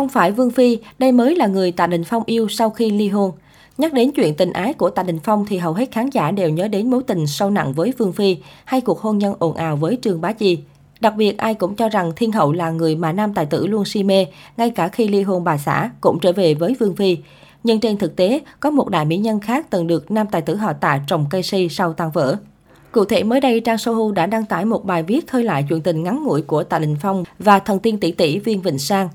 Không phải Vương Phi, đây mới là người Tạ Đình Phong yêu sau khi ly hôn. Nhắc đến chuyện tình ái của Tạ Đình Phong thì hầu hết khán giả đều nhớ đến mối tình sâu nặng với Vương Phi hay cuộc hôn nhân ồn ào với Trương Bá Chi. Đặc biệt ai cũng cho rằng Thiên Hậu là người mà nam tài tử luôn si mê, ngay cả khi ly hôn bà xã cũng trở về với Vương Phi. Nhưng trên thực tế, có một đại mỹ nhân khác từng được nam tài tử họ tạ trồng cây si sau tan vỡ. Cụ thể mới đây, Trang Sohu đã đăng tải một bài viết khơi lại chuyện tình ngắn ngủi của Tạ Đình Phong và thần tiên tỷ tỷ Viên Vịnh Sang.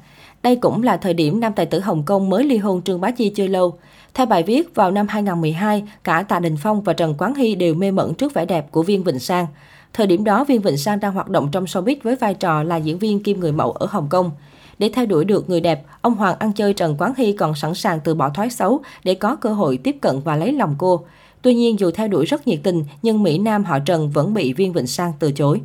Đây cũng là thời điểm nam tài tử Hồng Kông mới ly hôn Trương Bá Chi chưa lâu. Theo bài viết, vào năm 2012, cả Tạ Đình Phong và Trần Quán Hy đều mê mẩn trước vẻ đẹp của Viên Vịnh Sang. Thời điểm đó, Viên Vịnh Sang đang hoạt động trong showbiz với vai trò là diễn viên kim người mẫu ở Hồng Kông. Để theo đuổi được người đẹp, ông Hoàng ăn chơi Trần Quán Hy còn sẵn sàng từ bỏ thói xấu để có cơ hội tiếp cận và lấy lòng cô. Tuy nhiên, dù theo đuổi rất nhiệt tình, nhưng Mỹ Nam họ Trần vẫn bị Viên Vịnh Sang từ chối.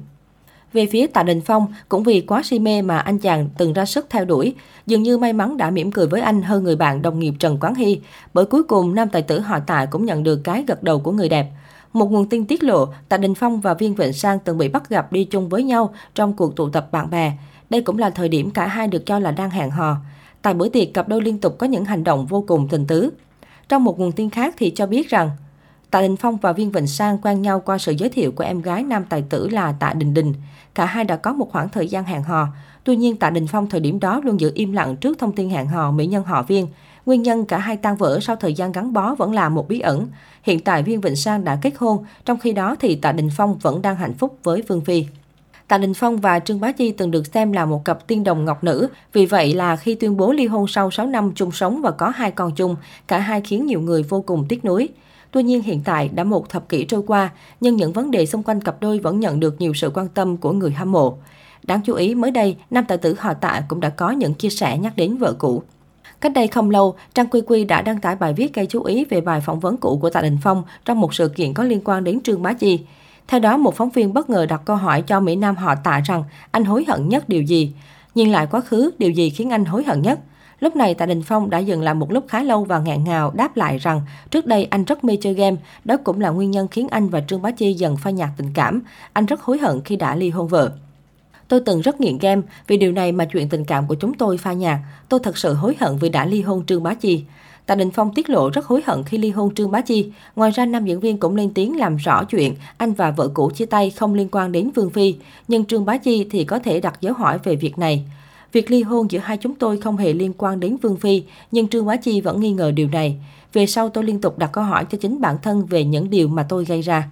Về phía Tạ Đình Phong, cũng vì quá si mê mà anh chàng từng ra sức theo đuổi, dường như may mắn đã mỉm cười với anh hơn người bạn đồng nghiệp Trần Quán Hy, bởi cuối cùng nam tài tử họ Tạ cũng nhận được cái gật đầu của người đẹp. Một nguồn tin tiết lộ, Tạ Đình Phong và Viên Vịnh Sang từng bị bắt gặp đi chung với nhau trong cuộc tụ tập bạn bè. Đây cũng là thời điểm cả hai được cho là đang hẹn hò. Tại bữa tiệc, cặp đôi liên tục có những hành động vô cùng tình tứ. Trong một nguồn tin khác thì cho biết rằng, Tạ Đình Phong và Viên Vịnh Sang quen nhau qua sự giới thiệu của em gái nam tài tử là Tạ Đình Đình. Cả hai đã có một khoảng thời gian hẹn hò. Tuy nhiên, Tạ Đình Phong thời điểm đó luôn giữ im lặng trước thông tin hẹn hò mỹ nhân họ Viên. Nguyên nhân cả hai tan vỡ sau thời gian gắn bó vẫn là một bí ẩn. Hiện tại Viên Vịnh Sang đã kết hôn, trong khi đó thì Tạ Đình Phong vẫn đang hạnh phúc với Vương Phi. Tạ Đình Phong và Trương Bá Chi từng được xem là một cặp tiên đồng ngọc nữ. Vì vậy là khi tuyên bố ly hôn sau 6 năm chung sống và có hai con chung, cả hai khiến nhiều người vô cùng tiếc nuối. Tuy nhiên hiện tại đã một thập kỷ trôi qua, nhưng những vấn đề xung quanh cặp đôi vẫn nhận được nhiều sự quan tâm của người hâm mộ. Đáng chú ý, mới đây, nam tài tử họ Tạ cũng đã có những chia sẻ nhắc đến vợ cũ. Cách đây không lâu, Trang Quy Quy đã đăng tải bài viết gây chú ý về bài phỏng vấn cũ của Tạ Đình Phong trong một sự kiện có liên quan đến Trương Bá Chi. Theo đó, một phóng viên bất ngờ đặt câu hỏi cho Mỹ Nam họ Tạ rằng anh hối hận nhất điều gì? Nhìn lại quá khứ, điều gì khiến anh hối hận nhất? Lúc này Tạ Đình Phong đã dừng lại một lúc khá lâu và ngạn ngào đáp lại rằng trước đây anh rất mê chơi game, đó cũng là nguyên nhân khiến anh và Trương Bá Chi dần phai nhạt tình cảm. Anh rất hối hận khi đã ly hôn vợ. Tôi từng rất nghiện game, vì điều này mà chuyện tình cảm của chúng tôi pha nhạt. Tôi thật sự hối hận vì đã ly hôn Trương Bá Chi. Tạ Đình Phong tiết lộ rất hối hận khi ly hôn Trương Bá Chi. Ngoài ra, nam diễn viên cũng lên tiếng làm rõ chuyện anh và vợ cũ chia tay không liên quan đến Vương Phi. Nhưng Trương Bá Chi thì có thể đặt dấu hỏi về việc này. Việc ly hôn giữa hai chúng tôi không hề liên quan đến Vương Phi, nhưng Trương Quá Chi vẫn nghi ngờ điều này. Về sau tôi liên tục đặt câu hỏi cho chính bản thân về những điều mà tôi gây ra.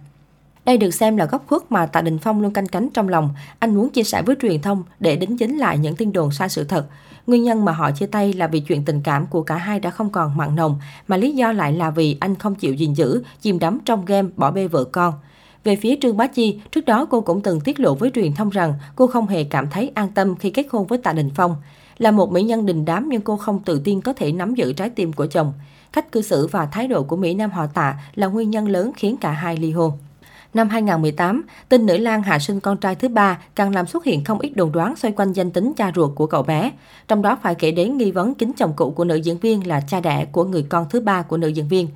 Đây được xem là góc khuất mà Tạ Đình Phong luôn canh cánh trong lòng. Anh muốn chia sẻ với truyền thông để đính chính lại những tin đồn sai sự thật. Nguyên nhân mà họ chia tay là vì chuyện tình cảm của cả hai đã không còn mặn nồng, mà lý do lại là vì anh không chịu gìn giữ, chìm đắm trong game, bỏ bê vợ con. Về phía Trương Bá Chi, trước đó cô cũng từng tiết lộ với truyền thông rằng cô không hề cảm thấy an tâm khi kết hôn với Tạ Đình Phong. Là một mỹ nhân đình đám nhưng cô không tự tin có thể nắm giữ trái tim của chồng. Cách cư xử và thái độ của Mỹ Nam họ Tạ là nguyên nhân lớn khiến cả hai ly hôn. Năm 2018, tin nữ lang hạ sinh con trai thứ ba càng làm xuất hiện không ít đồn đoán xoay quanh danh tính cha ruột của cậu bé. Trong đó phải kể đến nghi vấn kính chồng cũ của nữ diễn viên là cha đẻ của người con thứ ba của nữ diễn viên.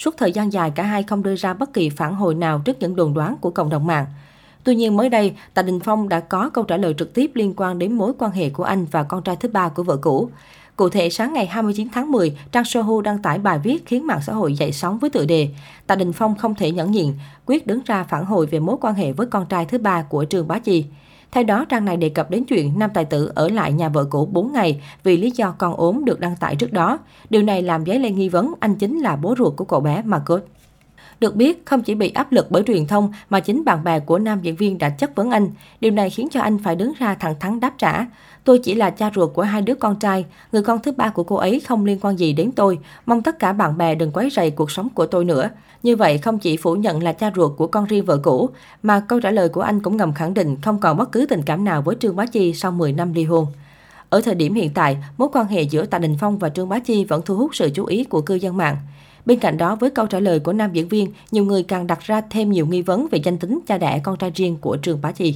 Suốt thời gian dài, cả hai không đưa ra bất kỳ phản hồi nào trước những đồn đoán của cộng đồng mạng. Tuy nhiên mới đây, Tạ Đình Phong đã có câu trả lời trực tiếp liên quan đến mối quan hệ của anh và con trai thứ ba của vợ cũ. Cụ thể, sáng ngày 29 tháng 10, Trang Sohu đăng tải bài viết khiến mạng xã hội dậy sóng với tựa đề Tạ Đình Phong không thể nhẫn nhịn, quyết đứng ra phản hồi về mối quan hệ với con trai thứ ba của Trương Bá Chi thay đó, trang này đề cập đến chuyện nam tài tử ở lại nhà vợ cũ 4 ngày vì lý do con ốm được đăng tải trước đó. Điều này làm dấy lên nghi vấn anh chính là bố ruột của cậu bé Marcus. Được biết, không chỉ bị áp lực bởi truyền thông mà chính bạn bè của nam diễn viên đã chất vấn anh. Điều này khiến cho anh phải đứng ra thẳng thắn đáp trả. Tôi chỉ là cha ruột của hai đứa con trai, người con thứ ba của cô ấy không liên quan gì đến tôi. Mong tất cả bạn bè đừng quấy rầy cuộc sống của tôi nữa. Như vậy không chỉ phủ nhận là cha ruột của con riêng vợ cũ, mà câu trả lời của anh cũng ngầm khẳng định không còn bất cứ tình cảm nào với Trương Bá Chi sau 10 năm ly hôn. Ở thời điểm hiện tại, mối quan hệ giữa Tạ Đình Phong và Trương Bá Chi vẫn thu hút sự chú ý của cư dân mạng. Bên cạnh đó, với câu trả lời của nam diễn viên, nhiều người càng đặt ra thêm nhiều nghi vấn về danh tính cha đẻ con trai riêng của Trương Bá Chi.